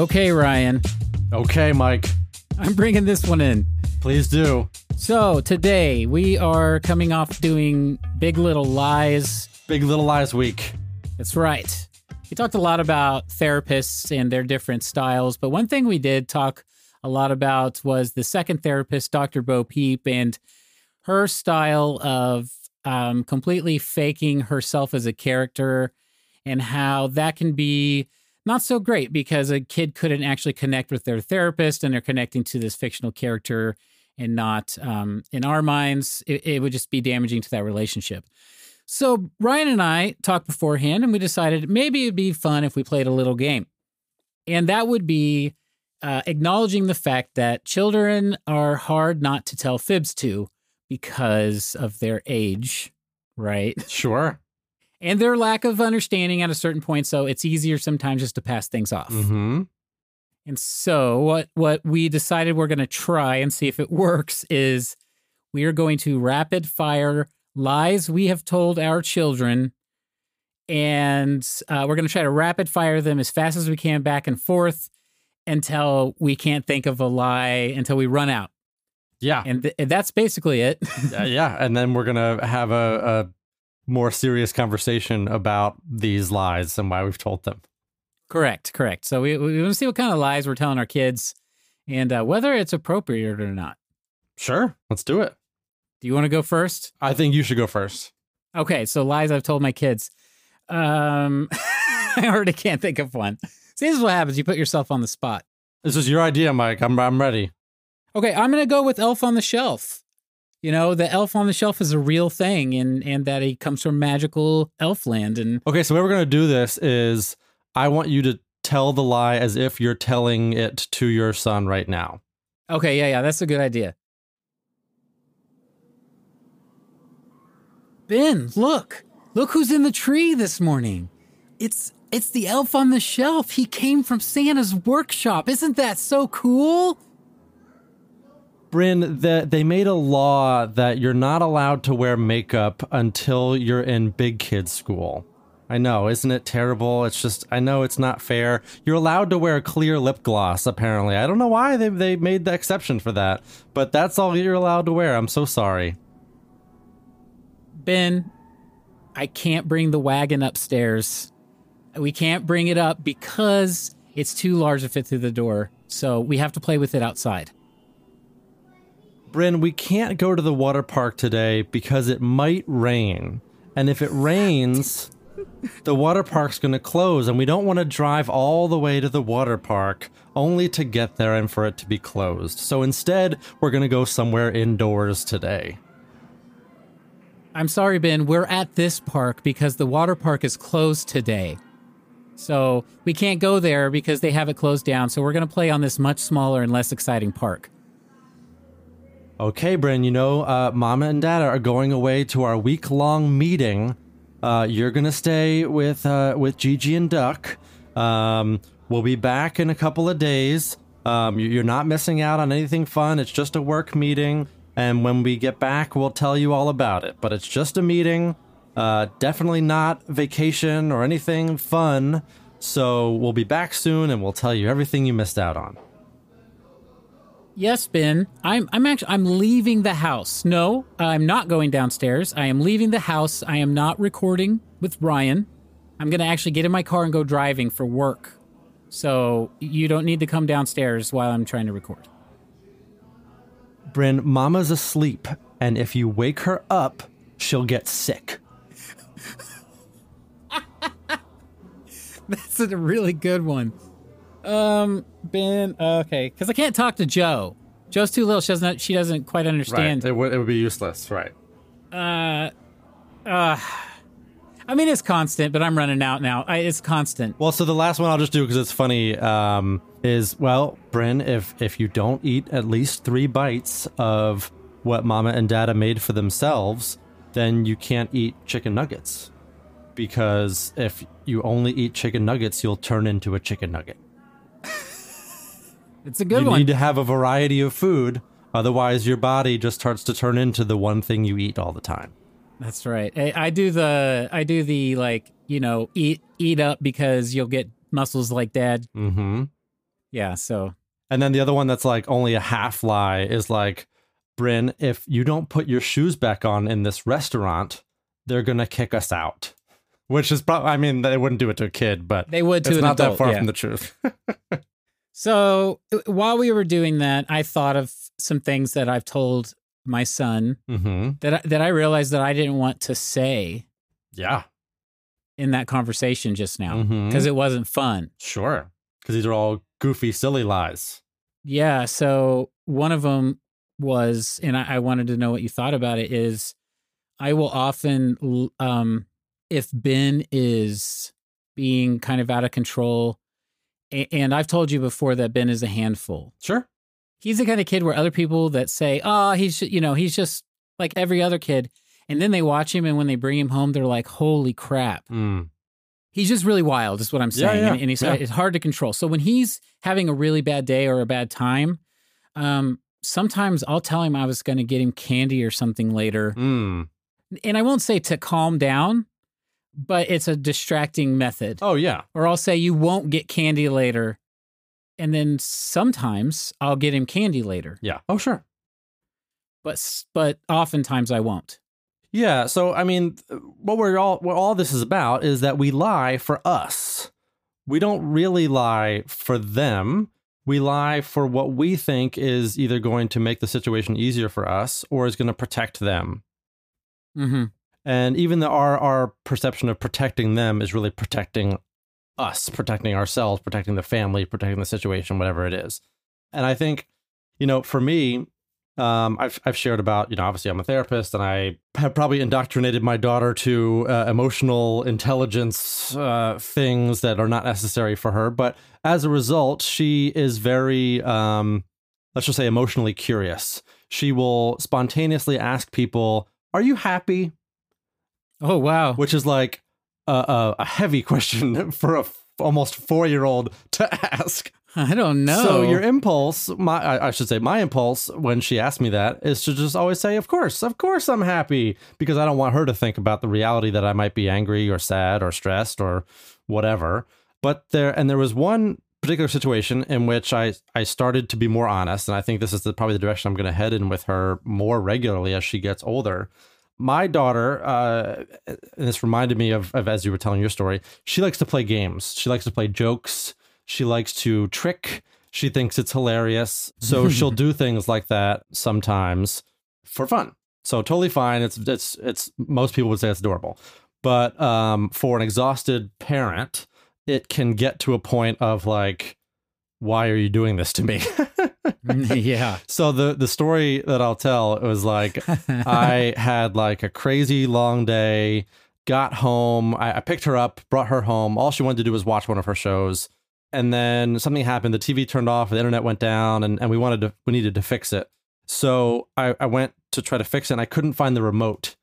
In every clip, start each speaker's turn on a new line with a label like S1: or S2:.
S1: Okay, Ryan,
S2: Okay, Mike.
S1: I'm bringing this one in.
S2: Please do.
S1: So, today we are coming off doing Big Little Lies.
S2: Big Little Lies Week.
S1: That's right. We talked a lot about therapists and their different styles, but one thing we did talk a lot about was the second therapist, Dr. Bo Peep, and her style of um, completely faking herself as a character and how that can be not so great because a kid couldn't actually connect with their therapist and they're connecting to this fictional character and not um, in our minds it, it would just be damaging to that relationship. So ryan and i talked beforehand and we decided maybe it'd be fun if we played a little game. And that would be uh, acknowledging the fact that children are hard not to tell fibs to because of their age right?
S2: Sure.
S1: And their lack of understanding at a certain point. So it's easier sometimes just to pass things off.
S2: Mm-hmm.
S1: And so what what we decided we're going to try and see if it works is we are going to rapid fire lies we have told our children, and uh, we're going to try to rapid fire them as fast as we can back and forth until we can't think of a lie until we run out.
S2: Yeah.
S1: And th- that's basically it.
S2: Uh, yeah. And then we're going to have a, a more serious conversation about these lies and why we've told them.
S1: Correct, correct. So we we want to see what kind of lies we're telling our kids, and uh, whether it's appropriate or not.
S2: Sure. Let's do it.
S1: Do you want to go first?
S2: I think you should go first.
S1: Okay, so lies I've told my kids. Um, I already can't think of one. See, this is what happens. You put yourself on the spot.
S2: This is your idea, Mike. I'm, I'm ready.
S1: Okay, I'm gonna go with Elf on the Shelf. You know, the Elf on the Shelf is a real thing, and and that he comes from magical elf land, and
S2: Okay. So, way we're going to do this is I want you to tell the lie as if you're telling it to your son right now.
S1: okay, yeah, yeah, that's a good idea. Ben, look, look who's in the tree this morning. It's it's the elf on the shelf. He came from Santa's workshop. Isn't that so cool?
S2: Bryn, the, they made a law that you're not allowed to wear makeup until you're in big kids school. I know, isn't it terrible? It's just, I know it's not fair. You're allowed to wear clear lip gloss, apparently. I don't know why they, they made the exception for that, but that's all you're allowed to wear. I'm so sorry.
S1: Ben, I can't bring the wagon upstairs. We can't bring it up because it's too large to fit through the door. So we have to play with it outside.
S2: Bryn, we can't go to the water park today because it might rain. And if it rains, the water park's going to close, and we don't want to drive all the way to the water park only to get there and for it to be closed. So instead, we're going to go somewhere indoors today.
S1: I'm sorry, Ben. We're at this park because the water park is closed today. So we can't go there because they have it closed down. So we're going to play on this much smaller and less exciting park.
S2: Okay, Bryn, you know, uh, Mama and Dada are going away to our week long meeting. Uh, you're to stay with, uh, with Gigi and Duck. Um, we'll be back in a couple of days. Um, you- you're not missing out on anything fun. It's just a work meeting. And when we get back, we'll tell you all about it. But it's just a meeting. Uh, definitely not vacation or anything fun. So we'll be back soon and we'll tell you everything you missed out on.
S1: Yes, Ben. I'm I'm actually I'm leaving the house. No, I'm not going downstairs. I am leaving the house. I am not recording with Ryan. I'm going to actually get in my car and go driving for work. So you don't need to come downstairs while I'm trying to record.
S2: Bryn, Mama's asleep, and if you wake her up, she'll get sick.
S1: That's a really good one. Um, Ben. Okay, because I can't talk to Joe. Joe's too little. She doesn't. She doesn't quite understand.
S2: It would, it would be useless, right?
S1: Uh, uh. I mean, it's constant, but I'm running out now. I, it's constant.
S2: Well, so the last one I'll just do because it's funny um, is well, Bryn, if if you don't eat at least three bites of what Mama and Dada made for themselves, then you can't eat chicken nuggets. Because if you only eat chicken nuggets, you'll turn into a chicken nugget.
S1: It's a good
S2: you
S1: one.
S2: You need to have a variety of food, otherwise your body just starts to turn into the one thing you eat all the time.
S1: That's right. I, I do the I do the like you know eat eat up because you'll get muscles like dad.
S2: Mm-hmm.
S1: Yeah. So
S2: And then the other one that's like only a half lie is like, Bryn, if you don't put your shoes back on in this restaurant, they're gonna kick us out. Which is probably, I mean, they wouldn't do it to a kid, but
S1: they would to
S2: it's not
S1: adult.
S2: that far
S1: yeah.
S2: from the truth.
S1: So uh, while we were doing that, I thought of some things that I've told my son
S2: hmm
S1: that I, that I realized that I didn't want to say
S2: Yeah,
S1: in that conversation just now because it wasn't fun.
S2: sure. Because these are all goofy, silly lies.
S1: Yeah. So one of them was, and I, I wanted to know what you thought about it. Is I will often, um, if Ben is being kind of out of control, and I've told you before that Ben is a handful.
S2: Sure.
S1: He's the kind of kid where other people that say, "Oh, he's you know he's just like every other kid," and then they watch him, and when they bring him home, they're like, "Holy crap!"
S2: Mm.
S1: He's just really wild, is what I'm
S2: Yeah,
S1: saying,
S2: yeah,
S1: and, and he's
S2: yeah.
S1: it's hard to control. So when he's having a really bad day or a bad time, um, sometimes I'll tell him I was going to get him candy or something later,
S2: Mm.
S1: and I won't say to calm down, but it's a distracting method.
S2: Oh, yeah.
S1: Or I'll say you won't get candy later, and then sometimes I'll get him candy later,
S2: Yeah. Oh, sure.
S1: but but oftentimes I won't.
S2: Yeah. So, I mean, what we're all, what all this is about is that we lie for us. We don't really lie for them. We lie for what we think is either going to make the situation easier for us or is going to protect them.
S1: Mm hmm
S2: And even our, our perception of protecting them is really protecting us, protecting ourselves, protecting the family, protecting the situation, whatever it is. And I think, you know, for me, um, I've, I've shared about, you know, obviously I'm a therapist and I have probably indoctrinated my daughter to uh, emotional intelligence uh, things that are not necessary for her. But as a result, she is very, um, let's just say, emotionally curious. She will spontaneously ask people, Are you happy?
S1: Oh wow!
S2: which is like a, a, a heavy question for a f- almost four year old to ask.
S1: I don't know.
S2: So your impulse, my I, I should say, my impulse when she asked me that is to just always say, "Of course, of course, I'm happy," because I don't want her to think about the reality that I might be angry or sad or stressed or whatever. But there, and there was one particular situation in which I I started to be more honest, and I think this is the, probably the direction I'm going to head in with her more regularly as she gets older my daughter, uh, and this reminded me of, of as you were telling your story, she likes to play games. She likes to play jokes. She likes to trick. She thinks it's hilarious. So she'll do things like that sometimes for fun. So totally fine. It's it's it's most people would say it's adorable. But um, for an exhausted parent, it can get to a point of like, why are you doing this to me?
S1: yeah.
S2: so the the story that I'll tell it was like I had like a crazy long day, got home, I, I picked her up, brought her home. All she wanted to do was watch one of her shows. And then something happened. The TV turned off, the internet went down, and, and we wanted to we needed to fix it. So I, I went to try to fix it and I couldn't find the remote.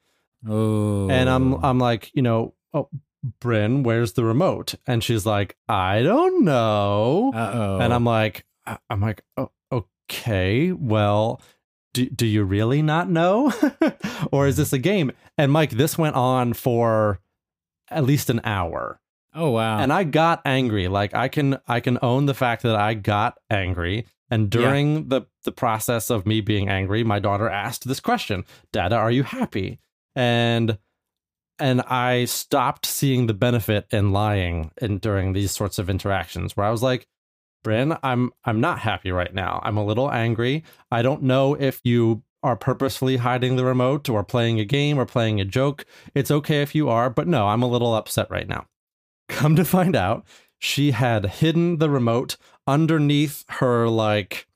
S1: oh.
S2: And I'm I'm like, you know, oh Bryn, where's the remote? And she's like, I don't know.
S1: Uh oh.
S2: And I'm like, I'm like, oh, okay, well, do, do you really not know? or is mm-hmm. this a game? And Mike, this went on for at least an hour.
S1: Oh wow.
S2: And I got angry. Like I can I can own the fact that I got angry. And during the the process of me being angry, my daughter asked this question, Dada, are you happy? And and I stopped seeing the benefit in lying in during these sorts of interactions where I was like, Bryn, I'm I'm not happy right now. I'm a little angry. I don't know if you are purposefully hiding the remote or playing a game or playing a joke. It's okay if you are, but no, I'm a little upset right now. Come to find out, she had hidden the remote underneath her like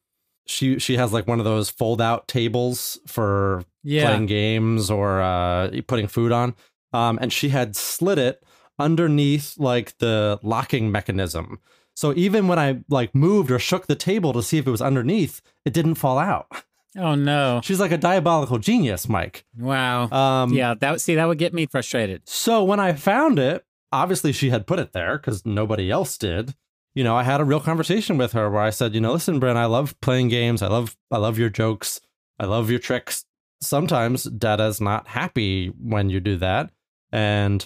S2: she she has like one of those fold out tables for
S1: yeah.
S2: playing games or uh, putting food on. Um, and she had slid it underneath like the locking mechanism. So even when I like moved or shook the table to see if it was underneath, it didn't fall out.
S1: Oh no.
S2: She's like a diabolical genius, Mike.
S1: Wow.
S2: Um,
S1: yeah. That would see that would get me frustrated.
S2: So when I found it, obviously she had put it there because nobody else did. You know, I had a real conversation with her where I said, you know, listen, Bryn, I love playing games. I love, I love your jokes. I love your tricks. Sometimes Dada's not happy when you do that, and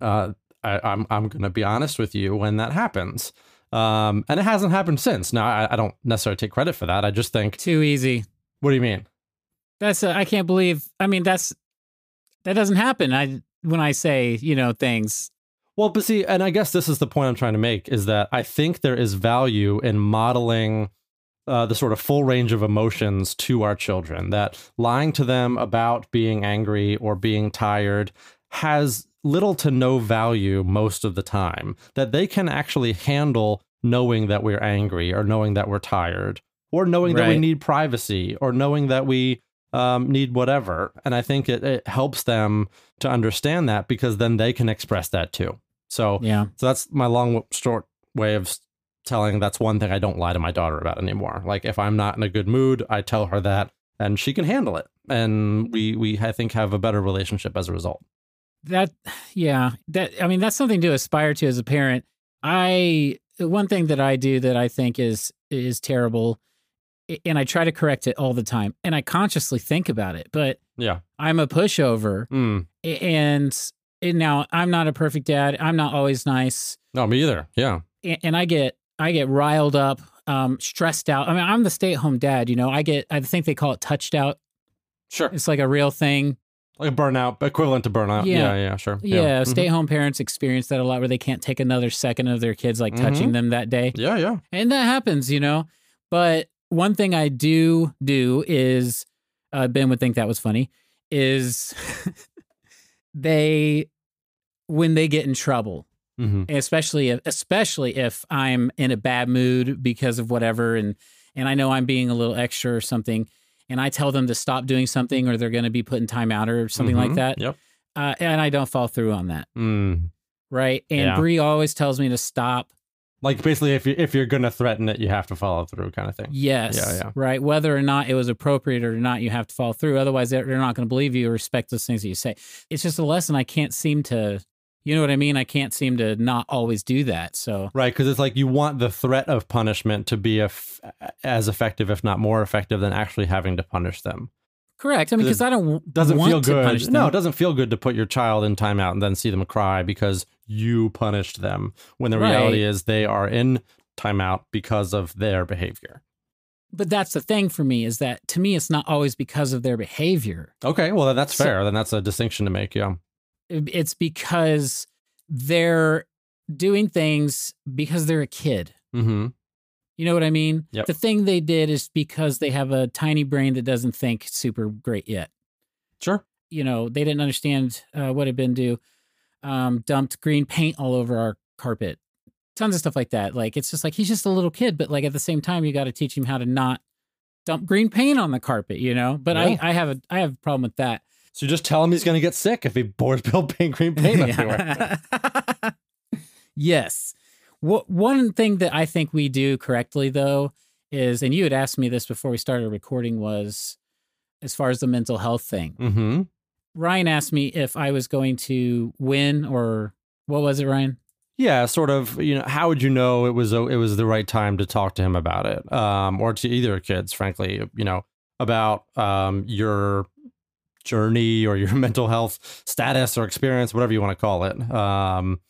S2: uh, I, I'm I'm gonna be honest with you when that happens. Um, and it hasn't happened since. Now, I, I don't necessarily take credit for that. I just think,
S1: Too easy.
S2: what do you mean?
S1: That's I I can't believe. I mean, that's that doesn't happen. I when I say you know things.
S2: Well, but see, and I guess this is the point I'm trying to make is that I think there is value in modeling uh, the sort of full range of emotions to our children. That lying to them about being angry or being tired has little to no value most of the time. That they can actually handle knowing that we're angry or knowing that we're tired or knowing that we need privacy or knowing that we um, need whatever. And I think it, it helps them to understand that because then they can express that too. So,
S1: Yeah.
S2: so that's my long, short way of telling. That's one thing I don't lie to my daughter about anymore. Like if I'm not in a good mood, I tell her that, and she can handle it, and we we I think have a better relationship as a result.
S1: That yeah. That I mean that's something to aspire to as a parent. I one thing that I do that I think is is terrible, and I try to correct it all the time, and I consciously think about it, but
S2: Yeah.
S1: I'm a pushover,
S2: Mm.
S1: and, and now I'm not a perfect dad. I'm not always nice.
S2: No, me either. Yeah.
S1: a- and I get I get riled up, um, stressed out. I mean, I'm the stay at home dad. You know, I get I think they call it touched out.
S2: Sure.
S1: It's like a real thing.
S2: Like a burnout, equivalent to burnout.
S1: Yeah.
S2: Yeah. Yeah. sure.
S1: Yeah,
S2: Mhm.
S1: stay at home parents experience that a lot, where they can't take another second of their kids like touching them that day,
S2: Yeah. Yeah.
S1: and that happens. You know, but one thing I do do is uh, Ben would think that was funny is they when they get in trouble
S2: hmm
S1: especially if, especially if I'm in a bad mood because of whatever and and I know I'm being a little extra or something and I tell them to stop doing something or they're going to be put in timeout or something like
S2: Mhm.
S1: that
S2: Yep.
S1: uh, and I don't fall through on that
S2: Mm.
S1: right and
S2: Yeah.
S1: Bree always tells me to stop
S2: Like basically, if you if you're gonna threaten it, you have to follow through, kind of thing.
S1: yes
S2: Yeah, yeah.
S1: right whether or not it was appropriate or not you have to follow through otherwise they're, they're not going to believe you or respect those things that you say it's just a lesson I can't seem to you know what I mean I can't seem to not always do that so
S2: Right, because it's like you want the threat of punishment to be eff- as effective, if not more effective, than actually having to punish them.
S1: correct I mean, because I don't
S2: Doesn't
S1: want
S2: feel
S1: to
S2: good.
S1: punish them.
S2: No, it doesn't feel good to put your child in timeout and then see them cry because you punished them. When the reality
S1: Right.
S2: is they are in timeout because of their behavior.
S1: but that's the thing for me is that to me it's not always because of their behavior
S2: Okay, well then that's
S1: So-
S2: fair. Then that's a distinction to make. Yeah.
S1: It- it's because they're doing things because they're a kid
S2: Mm-hmm.
S1: you know what i mean
S2: Yep.
S1: the thing they did is because they have a tiny brain that doesn't think super great yet
S2: Sure.
S1: you know they didn't understand uh, what had been do um, dumped green paint all over our carpet tons of stuff like that like it's just like he's just a little kid but like at the same time you got to teach him how to not dump green paint on the carpet you know but
S2: Yeah.
S1: i i have a i have a problem with that
S2: So just tell him he's going to get sick if he pours Bill paint green paint everywhere.
S1: Yes. What one thing that I think we do correctly though is, and you had asked me this before we started recording, was as far as the mental health thing.
S2: mm-hmm.
S1: Ryan asked me if I was going to win or what was it, Ryan?
S2: Yeah, sort of. You know, how would you know it was a, it was the right time to talk to him about it, um, or to either kids, frankly, you know, about um, your journey or your mental health status or experience, whatever you want to call it. Um,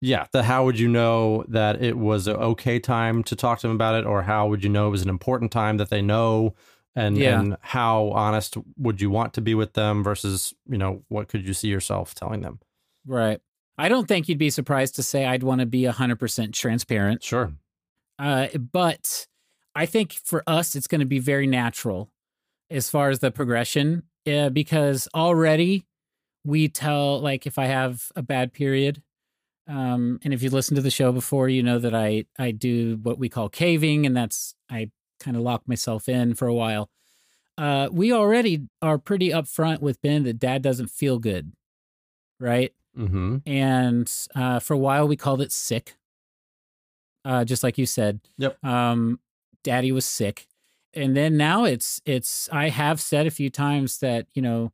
S2: yeah, the how would you know that it was an okay time to talk to them about it, or how would you know it was an important time that they know, and
S1: Yeah.
S2: and how honest would you want to be with them versus you know what could you see yourself telling them?
S1: Right. I don't think you'd be surprised to say I'd want to be 100% transparent.
S2: Sure.
S1: Uh, but I think for us, it's going to be very natural as far as the progression, uh, because already we tell, like, if I have a bad period, um, and if you listen to the show before, you know that I I do what we call caving, and that's I kind of lock myself in for a while. Uh, we already are pretty upfront with Ben that Dad doesn't feel good, right?
S2: Mm-hmm.
S1: and uh, for a while we called it sick. Uh, just like you said.
S2: Yep.
S1: Um, Daddy was sick, and then now it's it's. I have said a few times that you know,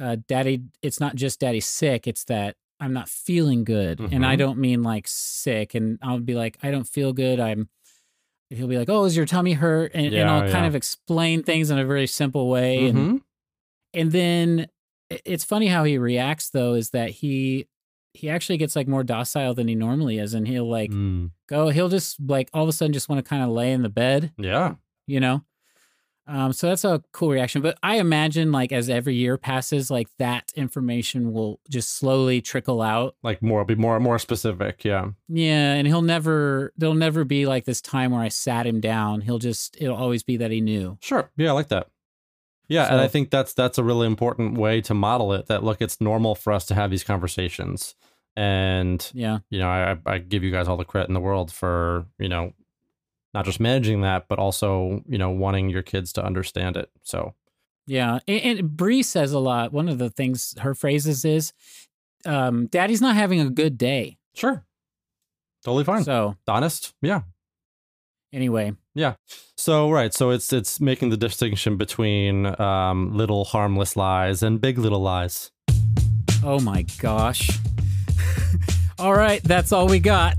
S1: uh, Daddy. It's not just Daddy sick. It's that I'm not feeling good, and I
S2: Mhm.
S1: don't mean like sick. And I'll be like, I don't feel good. I'm. He'll be like, Oh, is your tummy hurt? And, and I'll kind of explain things in a very simple way, and
S2: Mhm.
S1: and then it's funny how he reacts though is that he he actually gets like more docile than he normally is, and he'll like
S2: Mm,
S1: go. He'll just like all of a sudden just want to kind of lay in the bed,
S2: yeah.
S1: You know. Um, so that's a cool reaction. But I imagine like as every year passes, like that information will just slowly trickle out.
S2: Like more, be more, more specific. Yeah.
S1: Yeah, and he'll never. There'll never be like this time where I sat him down. He'll just. It'll always be that he knew.
S2: Sure. Yeah, I like that. Yeah, and I think that's that's a really important way to model it. That look, it's normal for us to have these conversations, and
S1: Yeah.
S2: you know, I, I give you guys all the credit in the world for you know, not just managing that, but also you know, wanting your kids to understand it. So
S1: Yeah, and, and Bree says a lot. One of the things her phrases is, um, "Daddy's not having a good day."
S2: sure, totally fine,
S1: So
S2: honest, yeah,
S1: anyway,
S2: yeah. So right, so it's it's making the distinction between um, little harmless lies and big little lies.
S1: oh my gosh. all right, that's all we got.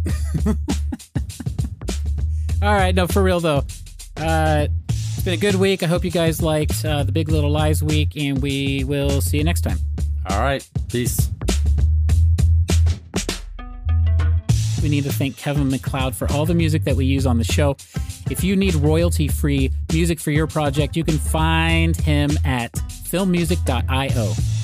S1: all right, no, for real though. Uh, it's been a good week. I hope you guys liked uh, the Big Little Lies week, and we will see you next time.
S2: All right, peace.
S1: We need to thank Kevin MacLeod for all the music that we use on the show. If you need royalty free music for your project, you can find him at filmmusic.io.